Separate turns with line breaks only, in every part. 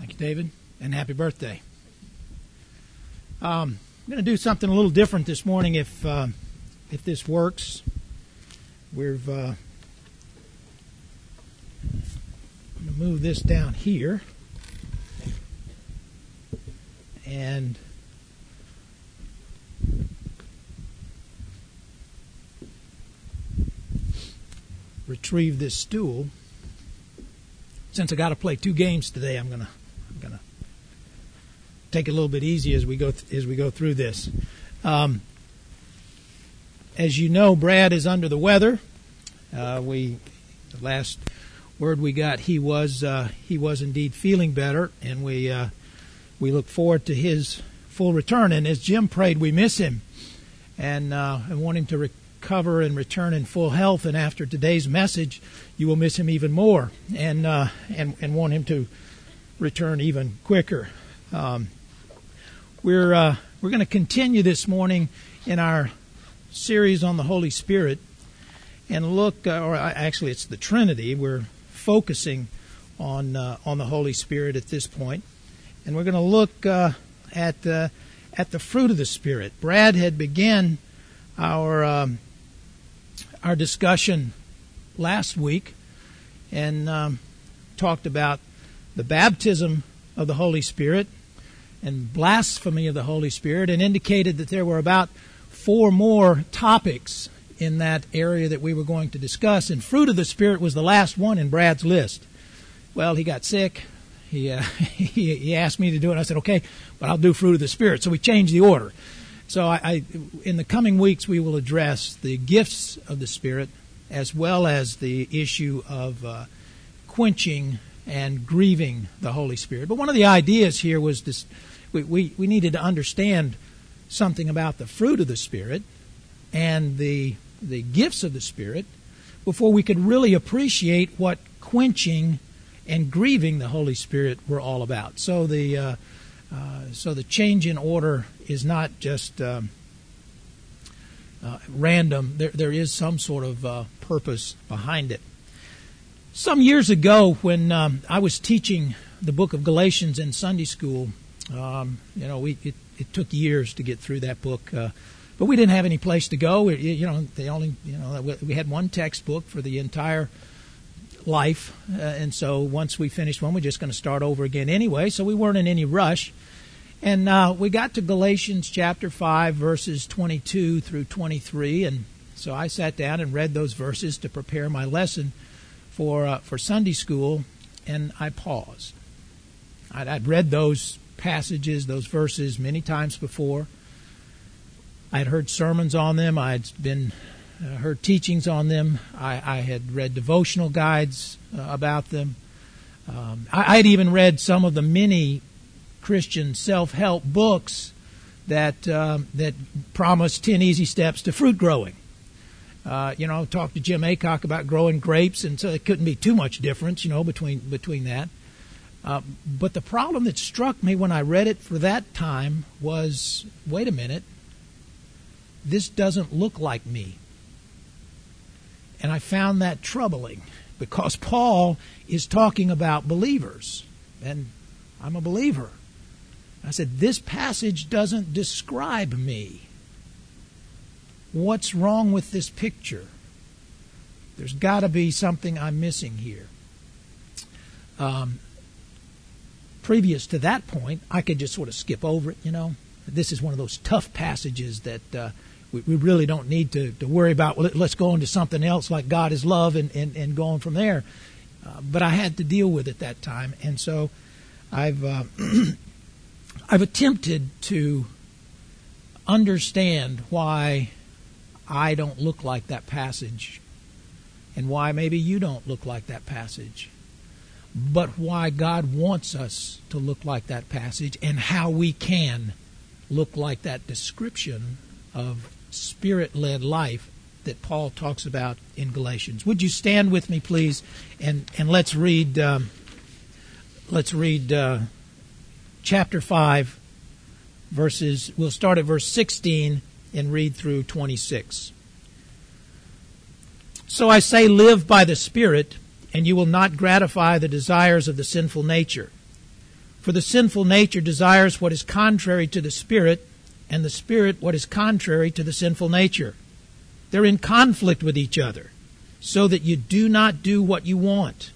Thank you, David, and happy birthday. Um, I'm going to do something a little different this morning if uh, if this works. We've uh, going to move this down here and retrieve this stool. Since I got to play two games today, I'm I'm gonna take it a little bit easy as we go th- as we go through this. Um, as you know, Brad is under the weather. Uh, we the last word we got, he was uh, he was indeed feeling better, and we uh, we look forward to his full return. And as Jim prayed, we miss him, and uh, I want him to recover and return in full health. And after today's message, you will miss him even more, and uh, and and want him to return even quicker. Um, we're uh, we're going to continue this morning in our series on the Holy Spirit and look, uh, or actually, it's the Trinity. We're focusing on uh, on the Holy Spirit at this point, and we're going to look uh, at uh, at the fruit of the Spirit. Brad had begun our um, our discussion last week and um, talked about the baptism of the Holy Spirit and blasphemy of the Holy Spirit, and indicated that there were about four more topics in that area that we were going to discuss. And fruit of the Spirit was the last one in Brad's list. Well, he got sick. He, uh, he, he asked me to do it. I said, okay, but I'll do fruit of the Spirit. So we changed the order. So I, I, in the coming weeks, we will address the gifts of the Spirit as well as the issue of uh, quenching and grieving the Holy Spirit. But one of the ideas here was this: we, we, we needed to understand something about the fruit of the Spirit and the the gifts of the Spirit before we could really appreciate what quenching and grieving the Holy Spirit were all about. So the uh, uh, so the change in order is not just um, uh, random. There there is some sort of uh, purpose behind it. Some years ago, when um, I was teaching the book of Galatians in Sunday school, um, you know, we, it, it took years to get through that book. Uh, but we didn't have any place to go. you know, they only, you know, we had one textbook for the entire life, uh, and so once we finished one, we're just going to start over again anyway. So we weren't in any rush, and uh, we got to Galatians chapter five, verses twenty-two through twenty-three, and so I sat down and read those verses to prepare my lesson for uh, for Sunday school, and I paused. I'd, I'd read those passages, those verses, many times before. I had heard sermons on them. I had been uh, heard teachings on them. I, I had read devotional guides uh, about them. Um, I, had even read some of the many Christian self-help books that um, that promise ten easy steps to fruit growing. Uh, you know, talked to Jim Acock about growing grapes, and so it couldn't be too much difference, you know, between between that. Uh, but the problem that struck me when I read it for that time was, wait a minute, this doesn't look like me. And I found that troubling because Paul is talking about believers, and I'm a believer. I said, This passage doesn't describe me. What's wrong with this picture? There's got to be something I'm missing here. Um, previous to that point, I could just sort of skip over it, you know. This is one of those tough passages that uh, we, we really don't need to, to worry about, well, let's go into something else like God is love and, and, and going from there. Uh, but I had to deal with it that time. And so I've, uh, I've attempted to understand why I don't look like that passage and why maybe you don't look like that passage, but why God wants us to look like that passage and how we can look like that description of spirit led life that Paul talks about in Galatians. Would you stand with me, please, and, and let's read um, let's read uh, chapter five, verses. We'll start at verse sixteen and read through twenty six. So I say, live by the Spirit, and you will not gratify the desires of the sinful nature. For the sinful nature desires what is contrary to the Spirit, and the Spirit what is contrary to the sinful nature. They're in conflict with each other, so that you do not do what you want.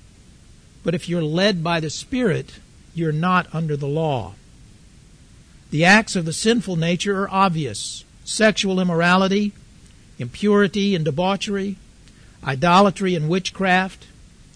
But if you're led by the Spirit, you're not under the law. The acts of the sinful nature are obvious sexual immorality, impurity and debauchery, idolatry and witchcraft,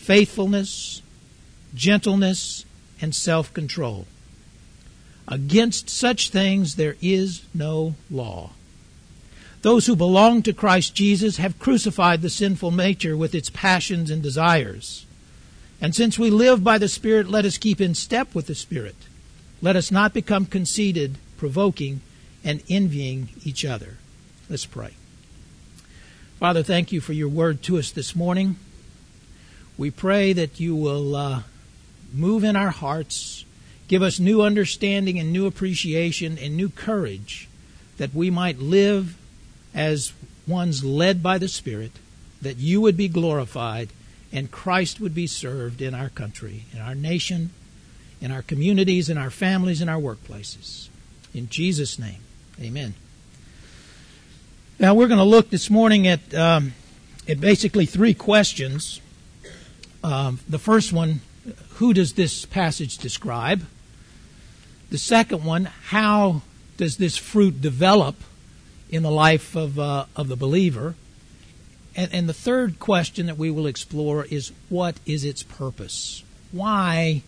faithfulness, gentleness, and self control. Against such things there is no law. Those who belong to Christ Jesus have crucified the sinful nature with its passions and desires. And since we live by the Spirit, let us keep in step with the Spirit. Let us not become conceited, provoking, and envying each other. Let's pray. Father, thank you for your word to us this morning. We pray that you will uh, move in our hearts, give us new understanding and new appreciation and new courage that we might live as ones led by the Spirit, that you would be glorified and Christ would be served in our country, in our nation, in our communities, in our families, in our workplaces. In Jesus' name, amen. Now we're going to look this morning at um, at basically three questions. Um, the first one, who does this passage describe? The second one, how does this fruit develop in the life of uh, of the believer? And, and the third question that we will explore is what is its purpose? Why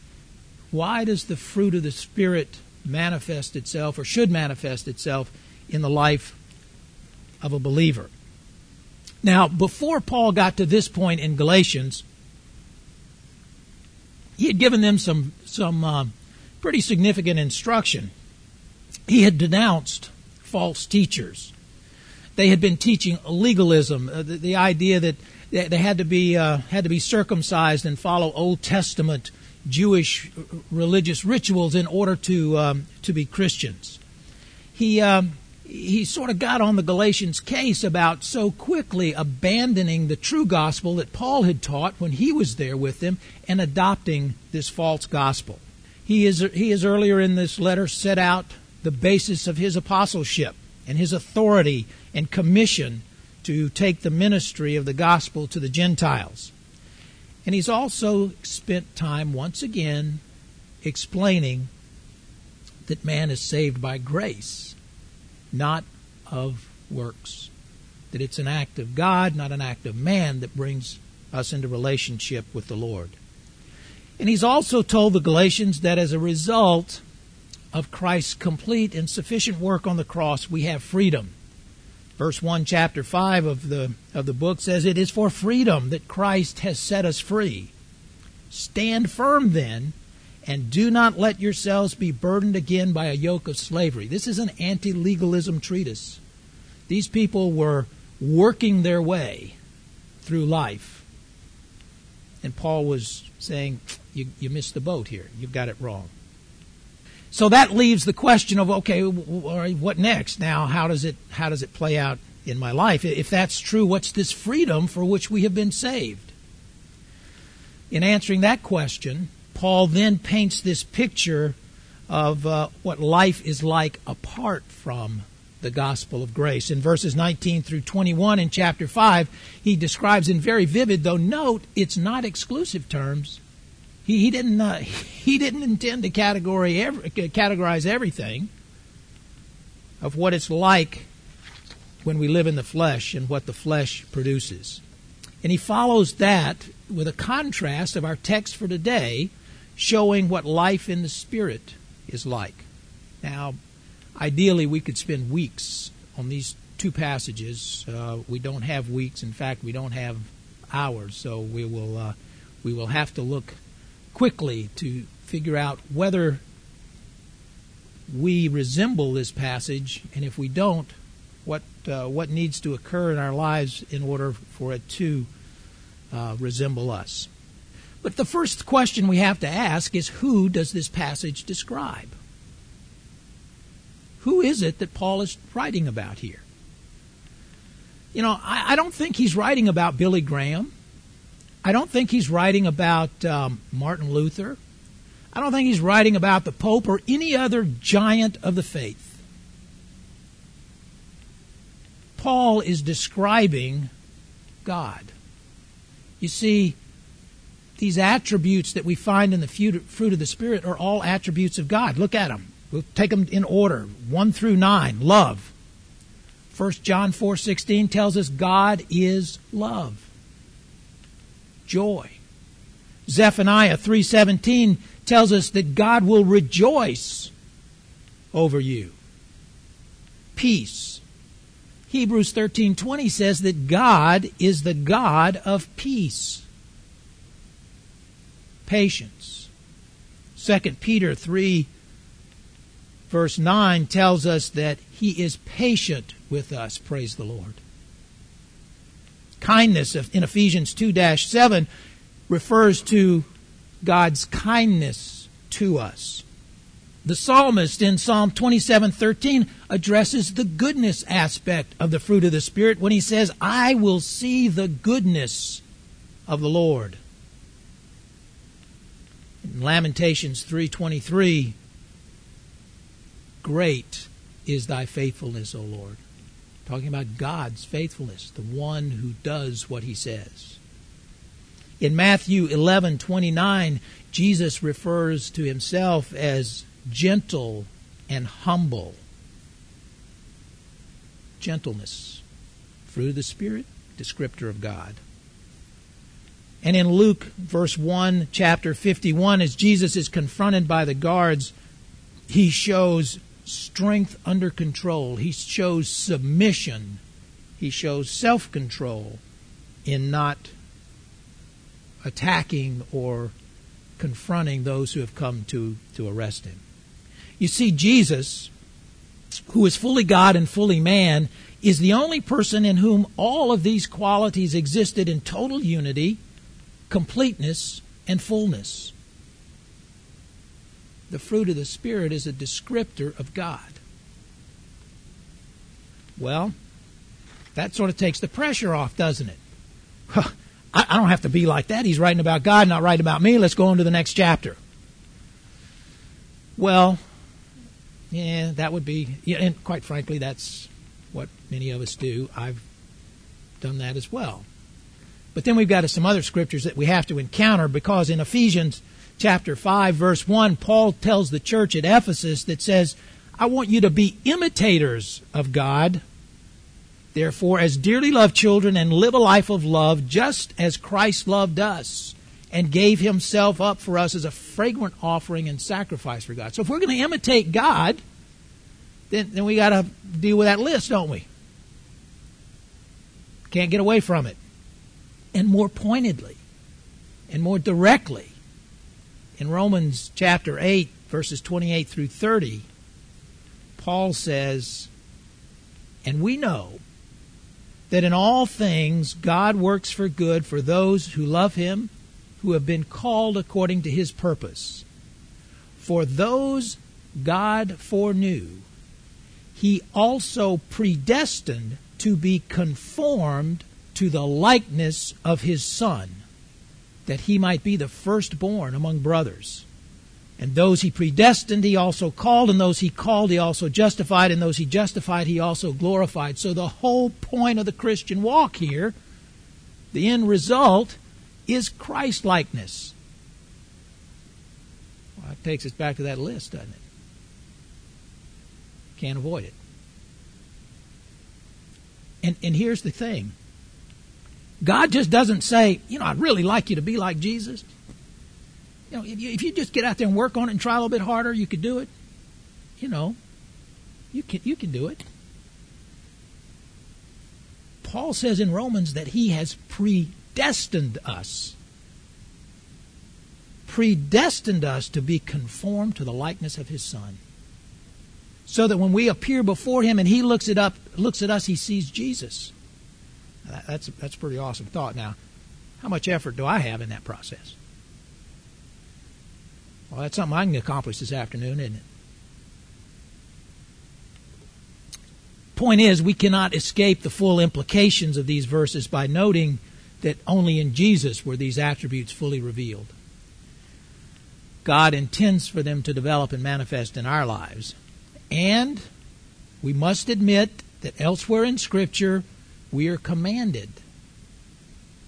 why does the fruit of the spirit manifest itself or should manifest itself in the life of a believer. Now, before Paul got to this point in Galatians, he had given them some some uh, pretty significant instruction. He had denounced false teachers. They had been teaching legalism, uh, the, the, idea that they had to be uh, had to be circumcised and follow Old Testament Jewish religious rituals in order to um, to be Christians. He um, he sort of got on the Galatians' case about so quickly abandoning the true gospel that Paul had taught when he was there with them and adopting this false gospel. He is he has earlier in this letter set out the basis of his apostleship and his authority and commission to take the ministry of the gospel to the Gentiles. And he's also spent time once again explaining that man is saved by grace not of works. That it's an act of God, not an act of man, that brings us into relationship with the Lord. And he's also told the Galatians that as a result of Christ's complete and sufficient work on the cross, we have freedom. Verse 1, chapter 5 of the, of the book says, It is for freedom that Christ has set us free. Stand firm then and do not let yourselves be burdened again by a yoke of slavery. This is an anti legalism treatise. These people were working their way through life. And Paul was saying, you, you missed the boat here. You've got it wrong. So that leaves the question of, okay, what next? Now, how does it, how does it play out in my life? If that's true, what's this freedom for which we have been saved? In answering that question, Paul then paints this picture of uh, what life is like apart from the gospel of grace. In verses 19 through 21 in chapter 5, he describes in very vivid, though note it's not exclusive terms. He, he didn't uh, he didn't intend to categorize every, categorize everything of what it's like when we live in the flesh and what the flesh produces. And he follows that with a contrast of our text for today, showing what life in the Spirit is like. Now, ideally, we could spend weeks on these two passages. Uh, we don't have weeks. In fact, we don't have hours. So we will uh, we will have to look quickly to figure out whether we resemble this passage, and if we don't, what uh, what needs to occur in our lives in order for it to uh, resemble us. But the first question we have to ask is who does this passage describe? Who is it that Paul is writing about here? You know, I, I don't think he's writing about Billy Graham. I don't think he's writing about um, Martin Luther. I don't think he's writing about the Pope or any other giant of the faith. Paul is describing God. You see, these attributes that we find in the fruit of the Spirit are all attributes of God. Look at them. We'll take them in order, 1 through 9. Love. 1 John 4:16 tells us God is love. Joy. Zephaniah 3:17 tells us that God will rejoice over you. Peace. Hebrews 13:20 says that God is the God of peace. Patience. 2 Peter 3 verse 9 tells us that he is patient with us, praise the Lord. Kindness in Ephesians 2-7 refers to God's kindness to us. The psalmist in Psalm 27:13 addresses the goodness aspect of the fruit of the spirit when he says, "I will see the goodness of the Lord." In Lamentations 3:23, Great is thy faithfulness, O Lord. Talking about God's faithfulness, the one who does what he says. In Matthew 11:29, Jesus refers to himself as gentle and humble. Gentleness, through the Spirit, descriptor of God. And in Luke, verse 1, chapter 51, as Jesus is confronted by the guards, he shows strength under control. He shows submission. He shows self control in not attacking or confronting those who have come to, to arrest him. You see, Jesus, who is fully God and fully man, is the only person in whom all of these qualities existed in total unity, completeness, and fullness the fruit of the Spirit is a descriptor of God. Well, that sort of takes the pressure off, doesn't it? I don't have to be like that. He's writing about God, not writing about me. Let's go on to the next chapter. Well, yeah, that would be, yeah, and quite frankly, that's what many of us do. I've done that as well. But then we've got some other scriptures that we have to encounter because in Ephesians chapter 5, verse 1, Paul tells the church at Ephesus that says, I want you to be imitators of God. Therefore, as dearly loved children, and live a life of love, just as Christ loved us and gave himself up for us as a fragrant offering and sacrifice for God. So, if we're going to imitate God, then, then we got to deal with that list, don't we? Can't get away from it. And more pointedly and more directly, in Romans chapter 8, verses 28 through 30, Paul says, And we know that in all things God works for good for those who love him, who have been called according to his purpose. For those God foreknew, he also predestined to be conformed to the likeness of his Son that he might be the firstborn among brothers. And those he predestined, he also called, and those he called, he also justified, and those he justified, he also glorified. So the whole point of the Christian walk here, the end result, is Christ likeness. Well, that takes us back to that list, doesn't it? Can't avoid it. And, and here's the thing God just doesn't say, you know, I'd really like you to be like Jesus. You know, if you, if you just get out there and work on it and try a little bit harder, you could do it. You know, you can, you can do it. Paul says in Romans that he has predestined us. predestined us to be conformed to the likeness of his son. So that when we appear before him and he looks it up looks at us, he sees Jesus. That's that's a pretty awesome thought. Now, how much effort do I have in that process? Well, that's something I can accomplish this afternoon, isn't it? Point is, we cannot escape the full implications of these verses by noting that only in Jesus were these attributes fully revealed. God intends for them to develop and manifest in our lives. And we must admit that elsewhere in Scripture, we are commanded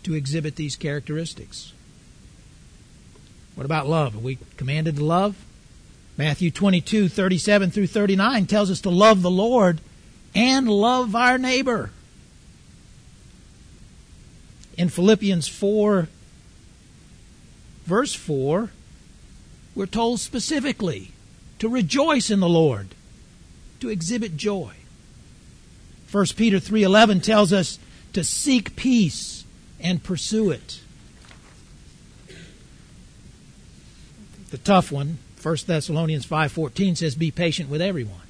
to exhibit these characteristics. What about love? Are we commanded to love? Matthew 22, 37 through 39 tells us to love the Lord and love our neighbor. In Philippians 4, verse 4, we're told specifically to rejoice in the Lord, to exhibit joy. 1 Peter 3:11 tells us to seek peace and pursue it. The tough one, 1 Thessalonians 5:14 says be patient with everyone.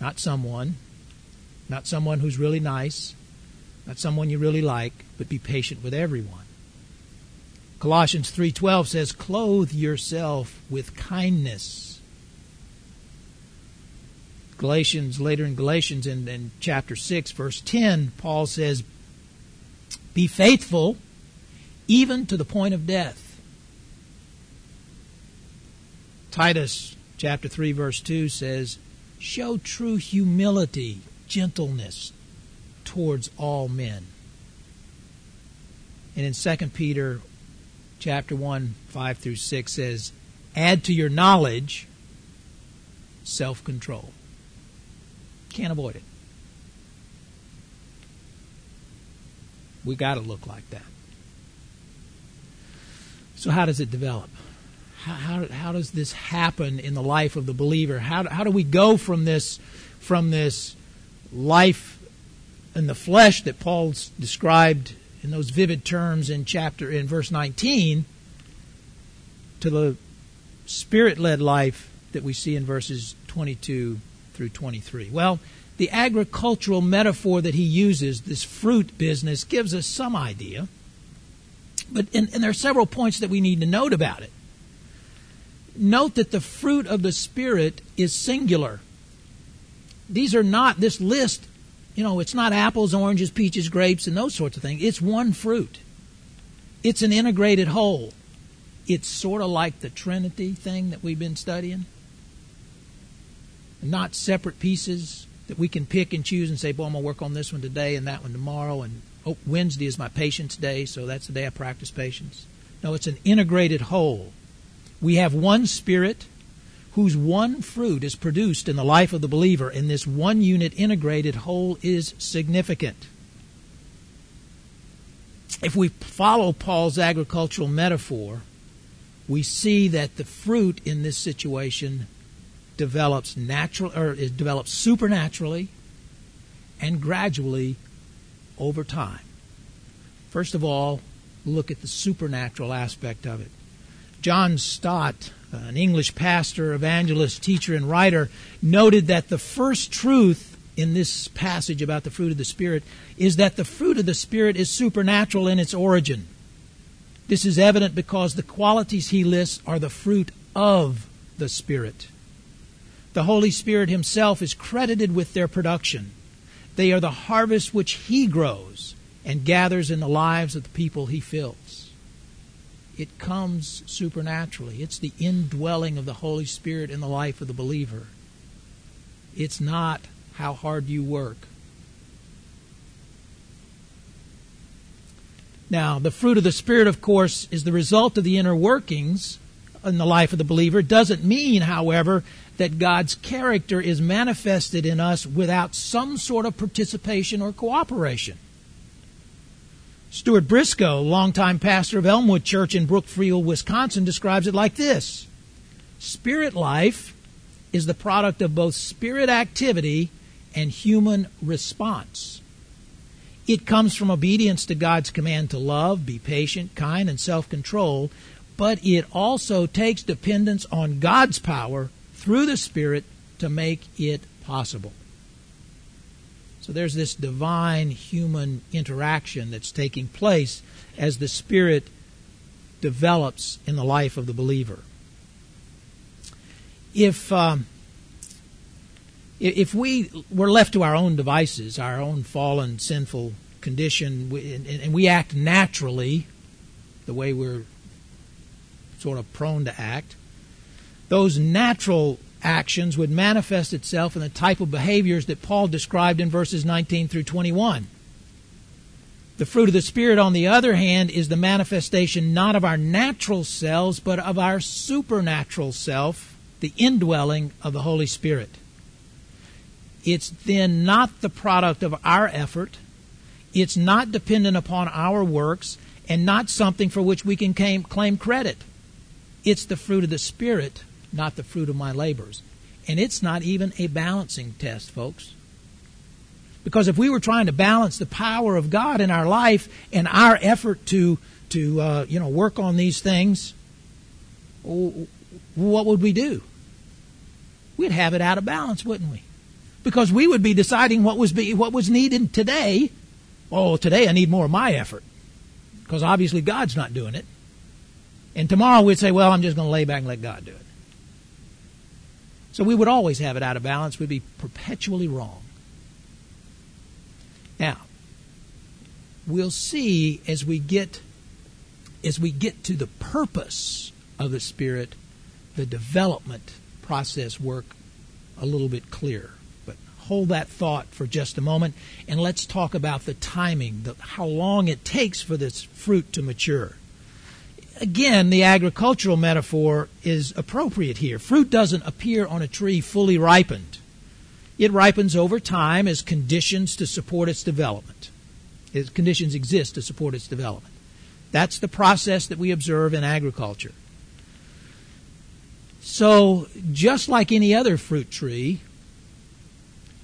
Not someone, not someone who's really nice, not someone you really like, but be patient with everyone. Colossians 3:12 says clothe yourself with kindness. Galatians later in Galatians in, in chapter 6 verse 10 Paul says be faithful even to the point of death. Titus chapter 3 verse 2 says show true humility, gentleness towards all men. And in 2 Peter chapter 1, 5 through 6 says, Add to your knowledge self control. Can't avoid it. We got to look like that. So, how does it develop? How, how, how, does this happen in the life of the believer? How, how do we go from this, from this life in the flesh that Paul's described in those vivid terms in chapter in verse 19 to the spirit-led life that we see in verses 22 through 23. Well, the agricultural metaphor that he uses, this fruit business, gives us some idea. But and, and there are several points that we need to note about it. Note that the fruit of the Spirit is singular. These are not, this list you know, it's not apples, oranges, peaches, grapes, and those sorts of things. It's one fruit. It's an integrated whole. It's sort of like the Trinity thing that we've been studying. Not separate pieces that we can pick and choose and say, boy, I'm going to work on this one today and that one tomorrow. And oh, Wednesday is my patience day, so that's the day I practice patience. No, it's an integrated whole. We have one spirit whose one fruit is produced in the life of the believer and this one unit integrated whole is significant. If we follow Paul's agricultural metaphor, we see that the fruit in this situation develops natural or it develops supernaturally and gradually over time. First of all, look at the supernatural aspect of it. John Stott an English pastor, evangelist, teacher, and writer, noted that the first truth in this passage about the fruit of the Spirit is that the fruit of the Spirit is supernatural in its origin. This is evident because the qualities he lists are the fruit of the Spirit. The Holy Spirit himself is credited with their production. They are the harvest which he grows and gathers in the lives of the people he fills it comes supernaturally. It's the indwelling of the Holy Spirit in the life of the believer. It's not how hard you work. Now, the fruit of the Spirit, of course, is the result of the inner workings in the life of the believer. Doesn't mean, however, that God's character is manifested in us without some sort of participation or cooperation. Stuart Briscoe, longtime pastor of Elmbrook Church in Brookfield, Wisconsin, describes it like this Spirit life is the product of both spirit activity and human response. It comes from obedience to God's command to love, be patient, kind, and self control, but it also takes dependence on God's power through the Spirit to make it possible. So there's this divine human interaction that's taking place as the Spirit develops in the life of the believer. If um, if we were left to our own devices, our own fallen, sinful condition, and we act naturally, the way we're sort of prone to act, those natural actions would manifest itself in the type of behaviors that Paul described in verses 19 through 21. The fruit of the Spirit, on the other hand, is the manifestation not of our natural selves, but of our supernatural self, the indwelling of the Holy Spirit. It's then not the product of our effort, it's not dependent upon our works, and not something for which we can claim credit. It's the fruit of the Spirit not the fruit of my labors. And it's not even a balancing test, folks. Because if we were trying to balance the power of God in our life and our effort to to uh, you know work on these things, what would we do? We'd have it out of balance, wouldn't we? Because we would be deciding what was be, what was needed today. Oh, today I need more of my effort, because obviously God's not doing it. And tomorrow we'd say, well, I'm just going to lay back and let God do it. So we would always have it out of balance. We'd be perpetually wrong. Now, we'll see as we get as we get to the purpose of the Spirit, the development process work a little bit clearer. But hold that thought for just a moment, and let's talk about the timing, the, how long it takes for this fruit to mature again, the agricultural metaphor is appropriate here. Fruit doesn't appear on a tree fully ripened. It ripens over time as conditions to support its development. As conditions exist to support its development. That's the process that we observe in agriculture. So, just like any other fruit tree,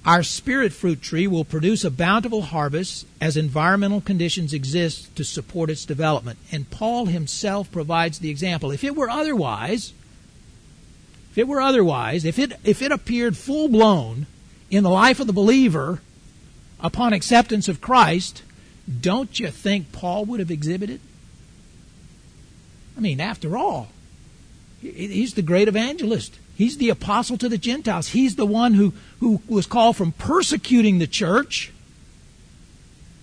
our spirit fruit tree will produce a bountiful harvest as environmental conditions exist to support its development. And Paul himself provides the example. If it were otherwise, if it were otherwise, if it, if it appeared full blown in the life of the believer upon acceptance of Christ, don't you think Paul would have exhibited? I mean, after all, he's the great evangelist. He's the apostle to the Gentiles. He's the one who, who was called from persecuting the church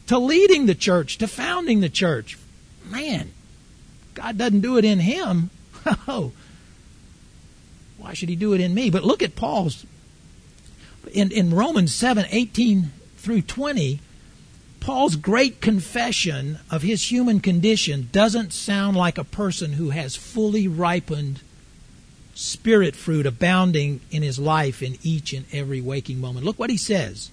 to leading the church, to founding the church. Man, God doesn't do it in him. Oh, why should he do it in me? But look at Paul's. In, in Romans 7 18 through 20, Paul's great confession of his human condition doesn't sound like a person who has fully ripened spirit fruit abounding in his life in each and every waking moment. Look what he says.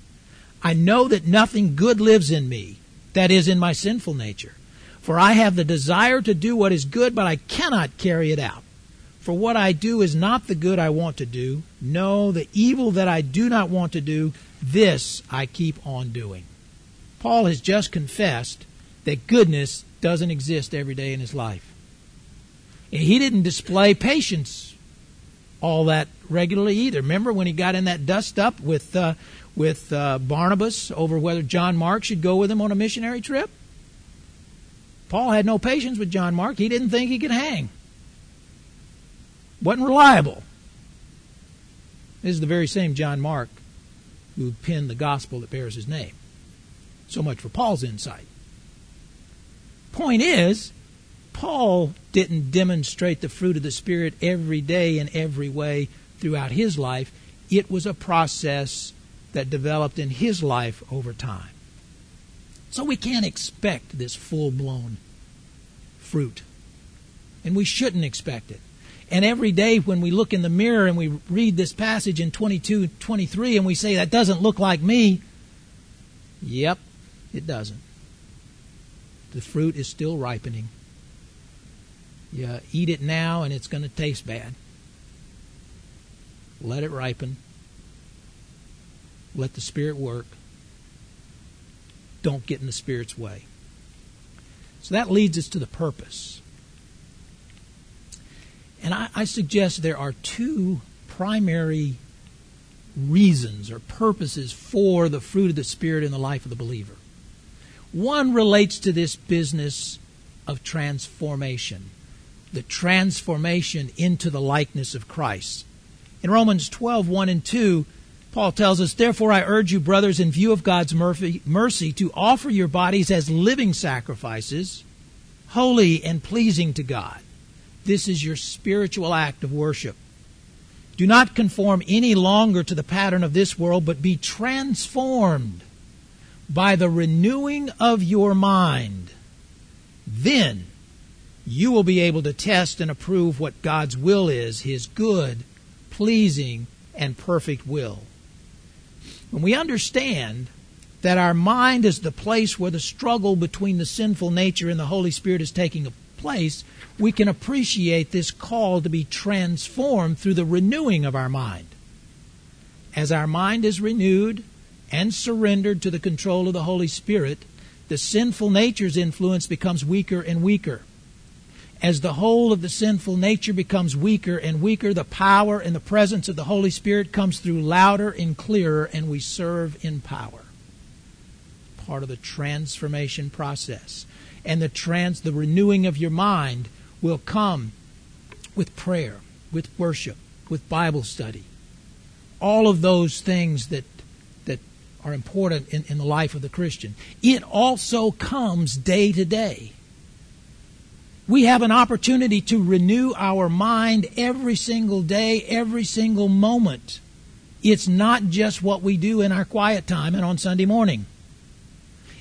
I know that nothing good lives in me, that is, in my sinful nature. For I have the desire to do what is good, but I cannot carry it out. For what I do is not the good I want to do. No, the evil that I do not want to do, this I keep on doing. Paul has just confessed that goodness doesn't exist every day in his life. And He didn't display patience all that regularly either. Remember when he got in that dust up with uh, with uh, Barnabas over whether John Mark should go with him on a missionary trip? Paul had no patience with John Mark. He didn't think he could hang. wasn't reliable. This is the very same John Mark who penned the gospel that bears his name. So much for Paul's insight. Point is, Paul didn't demonstrate the fruit of the Spirit every day in every way throughout his life. It was a process that developed in his life over time. So we can't expect this full blown fruit. And we shouldn't expect it. And every day when we look in the mirror and we read this passage in 22, 23, and we say, that doesn't look like me, yep, it doesn't. The fruit is still ripening. You uh, eat it now and it's going to taste bad. Let it ripen. Let the Spirit work. don't get in the Spirit's way. So that leads us to the purpose. And I, I suggest there are two primary reasons or purposes for the fruit of the Spirit in the life of the believer. One relates to this business of transformation, the transformation into the likeness of Christ. In Romans 12, 1 and 2, Paul tells us, Therefore I urge you, brothers, in view of God's mercy, to offer your bodies as living sacrifices, holy and pleasing to God. This is your spiritual act of worship. Do not conform any longer to the pattern of this world, but be transformed by the renewing of your mind. Then you will be able to test and approve what God's will is, His good, pleasing, and perfect will. When we understand that our mind is the place where the struggle between the sinful nature and the Holy Spirit is taking place, we can appreciate this call to be transformed through the renewing of our mind. As our mind is renewed and surrendered to the control of the Holy Spirit, the sinful nature's influence becomes weaker and weaker. As the whole of the sinful nature becomes weaker and weaker, the power and the presence of the Holy Spirit comes through louder and clearer, and we serve in power. Part of the transformation process and the trans the renewing of your mind will come with prayer, with worship, with Bible study. All of those things that that are important in, in the life of the Christian. It also comes day to day. We have an opportunity to renew our mind every single day, every single moment. It's not just what we do in our quiet time and on Sunday morning.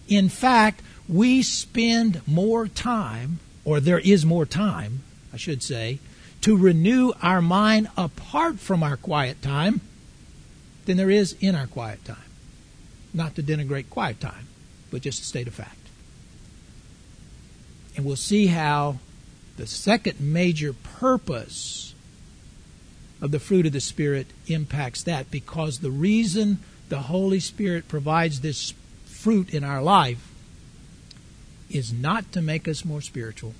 In fact, we spend more time, or there is more time, I should say, to renew our mind apart from our quiet time than there is in our quiet time. Not to denigrate quiet time, but just to state a fact. And we'll see how the second major purpose of the fruit of the Spirit impacts that because the reason the Holy Spirit provides this fruit in our life is not to make us more spiritual.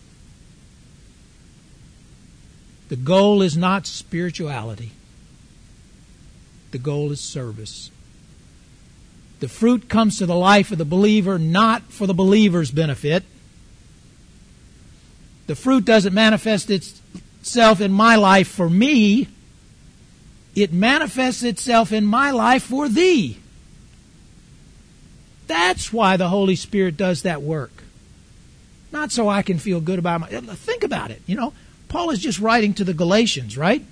The goal is not spirituality. The goal is service. The fruit comes to the life of the believer not for the believer's benefit. The fruit doesn't manifest itself in my life for me. It manifests itself in my life for thee. That's why the Holy Spirit does that work. Not so I can feel good about my. Think about it. You know, Paul is just writing to the Galatians, right?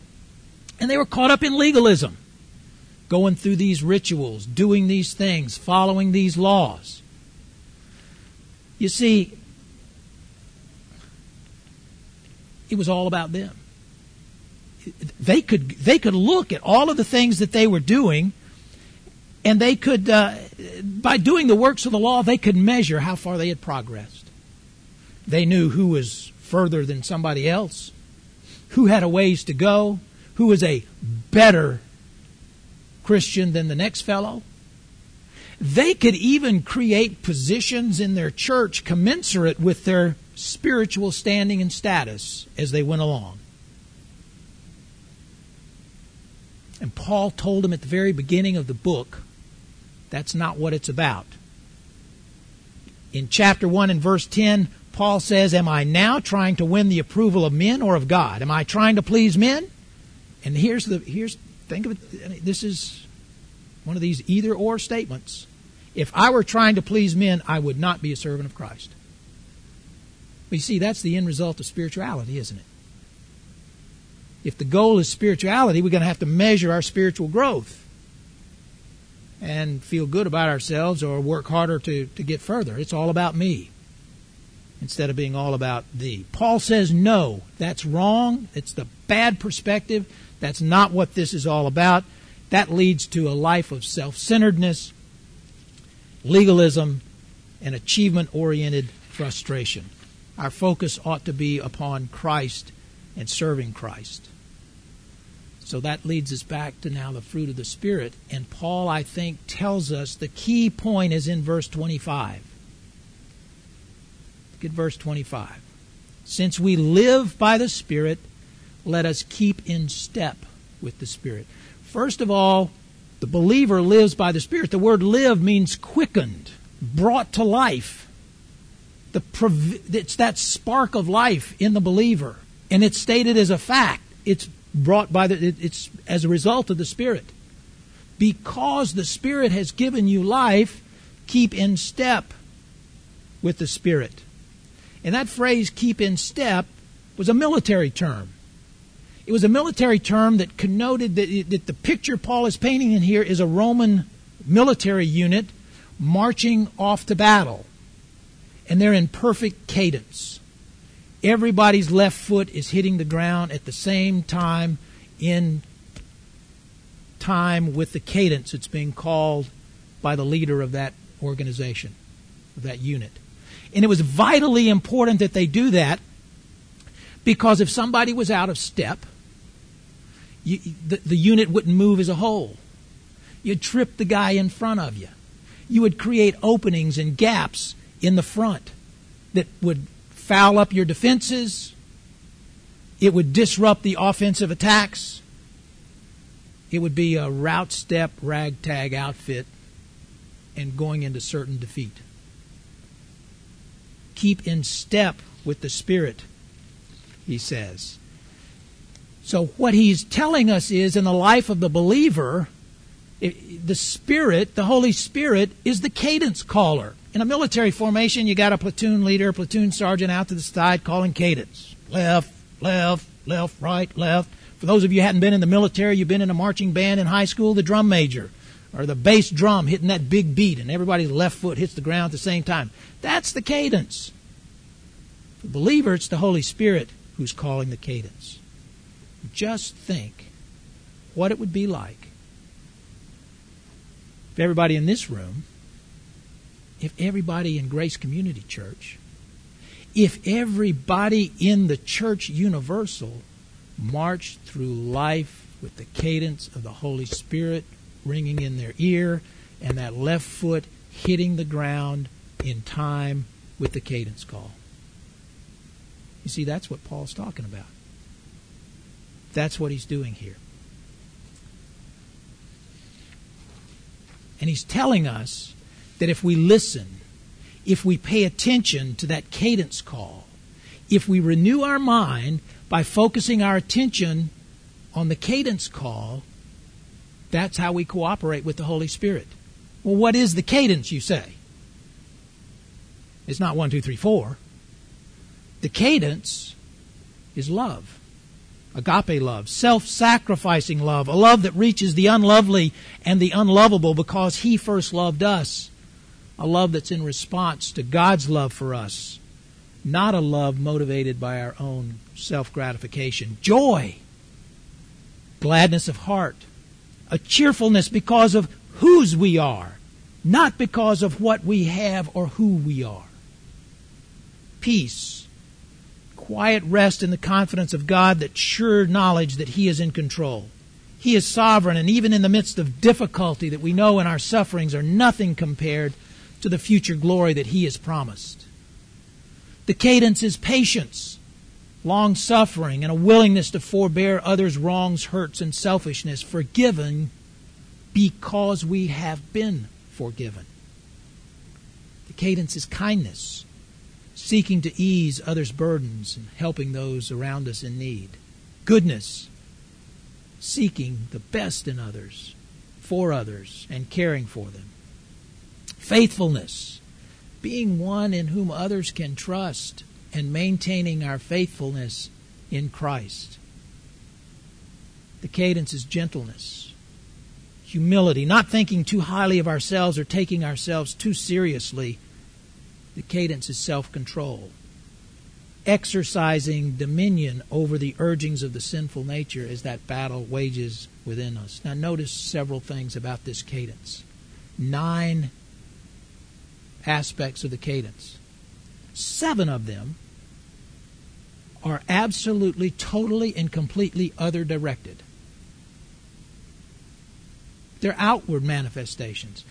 And they were caught up in legalism, going through these rituals, doing these things, following these laws. You see, it was all about them. They could they could look at all of the things that they were doing, and they could, uh, by doing the works of the law, they could measure how far they had progressed. They knew who was further than somebody else, who had a ways to go, who was a better Christian than the next fellow. They could even create positions in their church commensurate with their spiritual standing and status as they went along. And Paul told them at the very beginning of the book that's not what it's about. In chapter 1 and verse 10, Paul says, Am I now trying to win the approval of men or of God? Am I trying to please men? And here's the here's think of it this is one of these either or statements. If I were trying to please men, I would not be a servant of Christ. But you see, that's the end result of spirituality, isn't it? If the goal is spirituality, we're going to have to measure our spiritual growth and feel good about ourselves or work harder to, to get further. It's all about me instead of being all about thee. Paul says, no, that's wrong. It's the bad perspective. That's not what this is all about. That leads to a life of self centeredness, legalism, and achievement oriented frustration. Our focus ought to be upon Christ and serving Christ. So that leads us back to now the fruit of the Spirit. And Paul, I think, tells us the key point is in verse 25. Look at verse 25. Since we live by the Spirit, let us keep in step with the Spirit. First of all, the believer lives by the Spirit. The word live means quickened, brought to life. The, it's that spark of life in the believer. And it's stated as a fact. It's brought by the, it's as a result of the Spirit. Because the Spirit has given you life, keep in step with the Spirit. And that phrase, keep in step, was a military term. It was a military term that connoted that, that the picture Paul is painting in here is a Roman military unit marching off to battle. And they're in perfect cadence. Everybody's left foot is hitting the ground at the same time in time with the cadence that's being called by the leader of that organization, of that unit. And it was vitally important that they do that because if somebody was out of step, you, the, the unit wouldn't move as a whole. You'd trip the guy in front of you. You would create openings and gaps in the front that would foul up your defenses. It would disrupt the offensive attacks. It would be a route step ragtag outfit and going into certain defeat. Keep in step with the Spirit, he says. So, what he's telling us is in the life of the believer, the Spirit, the Holy Spirit, is the cadence caller. In a military formation, you got a platoon leader, a platoon sergeant out to the side calling cadence. Left, left, left, right, left. For those of you who hadn't been in the military, you've been in a marching band in high school, the drum major, or the bass drum hitting that big beat, and everybody's left foot hits the ground at the same time. That's the cadence. For the believer, it's the Holy Spirit who's calling the cadence. Just think what it would be like if everybody in this room if everybody in Grace Community Church, if everybody in the church universal marched through life with the cadence of the Holy Spirit ringing in their ear and that left foot hitting the ground in time with the cadence call. You see, that's what Paul's talking about. That's what he's doing here. And he's telling us that if we listen, if we pay attention to that cadence call, if we renew our mind by focusing our attention on the cadence call, that's how we cooperate with the Holy Spirit. Well, what is the cadence, you say? It's not one, two, three, four. The cadence is love. Agape love, self sacrificing love, a love that reaches the unlovely and the unlovable because He first loved us a love that's in response to God's love for us, not a love motivated by our own self gratification. Joy, gladness of heart, a cheerfulness because of whose we are, not because of what we have or who we are. Peace, quiet rest in the confidence of God that sure knowledge that He is in control. He is sovereign, and even in the midst of difficulty that we know in our sufferings are nothing compared to the future glory that He has promised. The cadence is patience, long suffering, and a willingness to forbear others' wrongs, hurts, and selfishness, forgiven because we have been forgiven. The cadence is kindness, seeking to ease others' burdens and helping those around us in need. Goodness, seeking the best in others, for others, and caring for them. Faithfulness, being one in whom others can trust and maintaining our faithfulness in Christ. The cadence is gentleness, humility, not thinking too highly of ourselves or taking ourselves too seriously. The cadence is self control, exercising dominion over the urgings of the sinful nature as that battle wages within us. Now, notice several things about this cadence. Nine aspects of the cadence. Seven of them are absolutely, totally, and completely other directed. They're outward manifestations.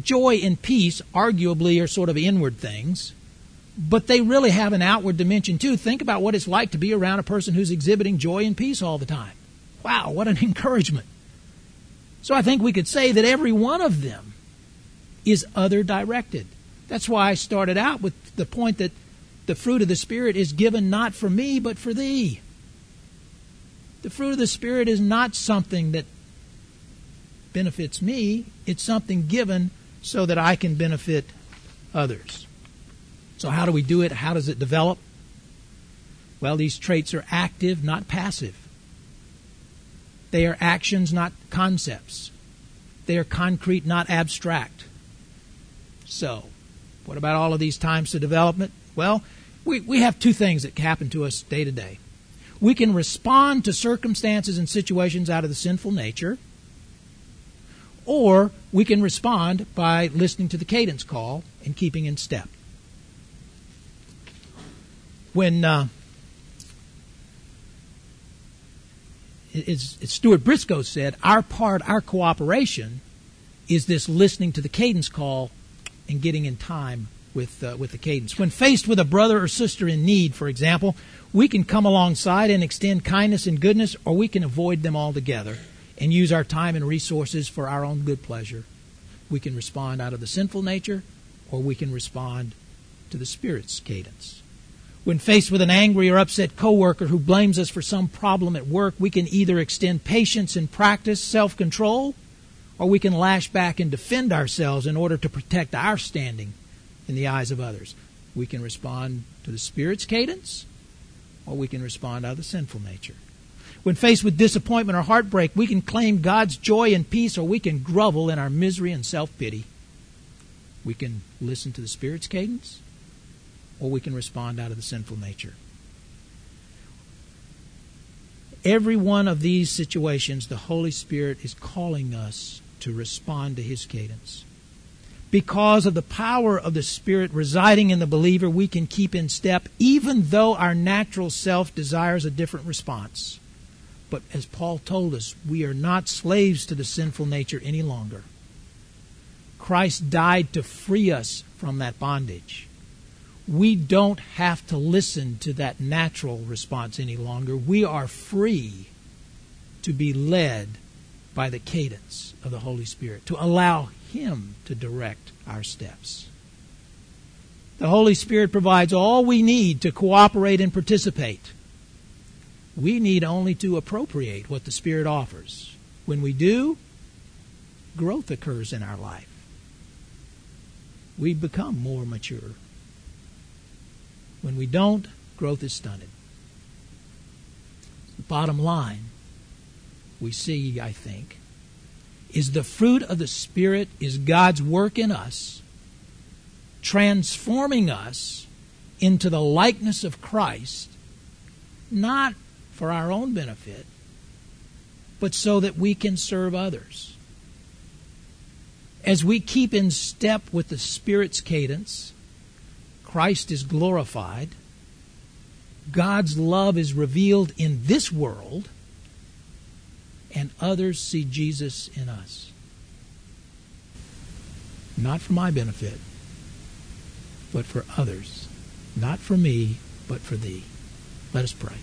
Joy and peace, arguably, are sort of inward things, but they really have an outward dimension too. Think about what it's like to be around a person who's exhibiting joy and peace all the time. Wow, what an encouragement. So I think we could say that every one of them is other directed. That's why I started out with the point that the fruit of the Spirit is given not for me, but for thee. The fruit of the Spirit is not something that benefits me, it's something given so that I can benefit others. So, how do we do it? How does it develop? Well, these traits are active, not passive. They are actions, not concepts. They are concrete, not abstract. So, what about all of these times to development? Well, we, we have two things that happen to us day to day. We can respond to circumstances and situations out of the sinful nature, or we can respond by listening to the cadence call and keeping in step. When uh, Stuart Briscoe said, our part, our cooperation, is this listening to the cadence call and getting in time with uh, with the cadence. When faced with a brother or sister in need, for example, we can come alongside and extend kindness and goodness, or we can avoid them altogether and use our time and resources for our own good pleasure. We can respond out of the sinful nature, or we can respond to the Spirit's cadence. When faced with an angry or upset coworker who blames us for some problem at work, we can either extend patience and practice self control, or we can lash back and defend ourselves in order to protect our standing in the eyes of others. We can respond to the Spirit's cadence, or we can respond out of the sinful nature. When faced with disappointment or heartbreak, we can claim God's joy and peace, or we can grovel in our misery and self pity. We can listen to the Spirit's cadence, or we can respond out of the sinful nature. Every one of these situations, the Holy Spirit is calling us to respond to His cadence because of the power of the Spirit residing in the believer, we can keep in step even though our natural self desires a different response. But as Paul told us, we are not slaves to the sinful nature any longer. Christ died to free us from that bondage. We don't have to listen to that natural response any longer. We are free to be led by the cadence of the Holy Spirit, to allow Him to direct our steps. The Holy Spirit provides all we need to cooperate and participate. We need only to appropriate what the Spirit offers. When we do, growth occurs in our life. We become more mature. When we don't, growth is stunted. The bottom line we see, I think, is the fruit of the Spirit is God's work in us, transforming us into the likeness of Christ, not for our own benefit, but so that we can serve others. As we keep in step with the Spirit's cadence, Christ is glorified, God's love is revealed in this world and others see Jesus in us. Not for my benefit, but for others. Not for me, but for thee. Let us pray.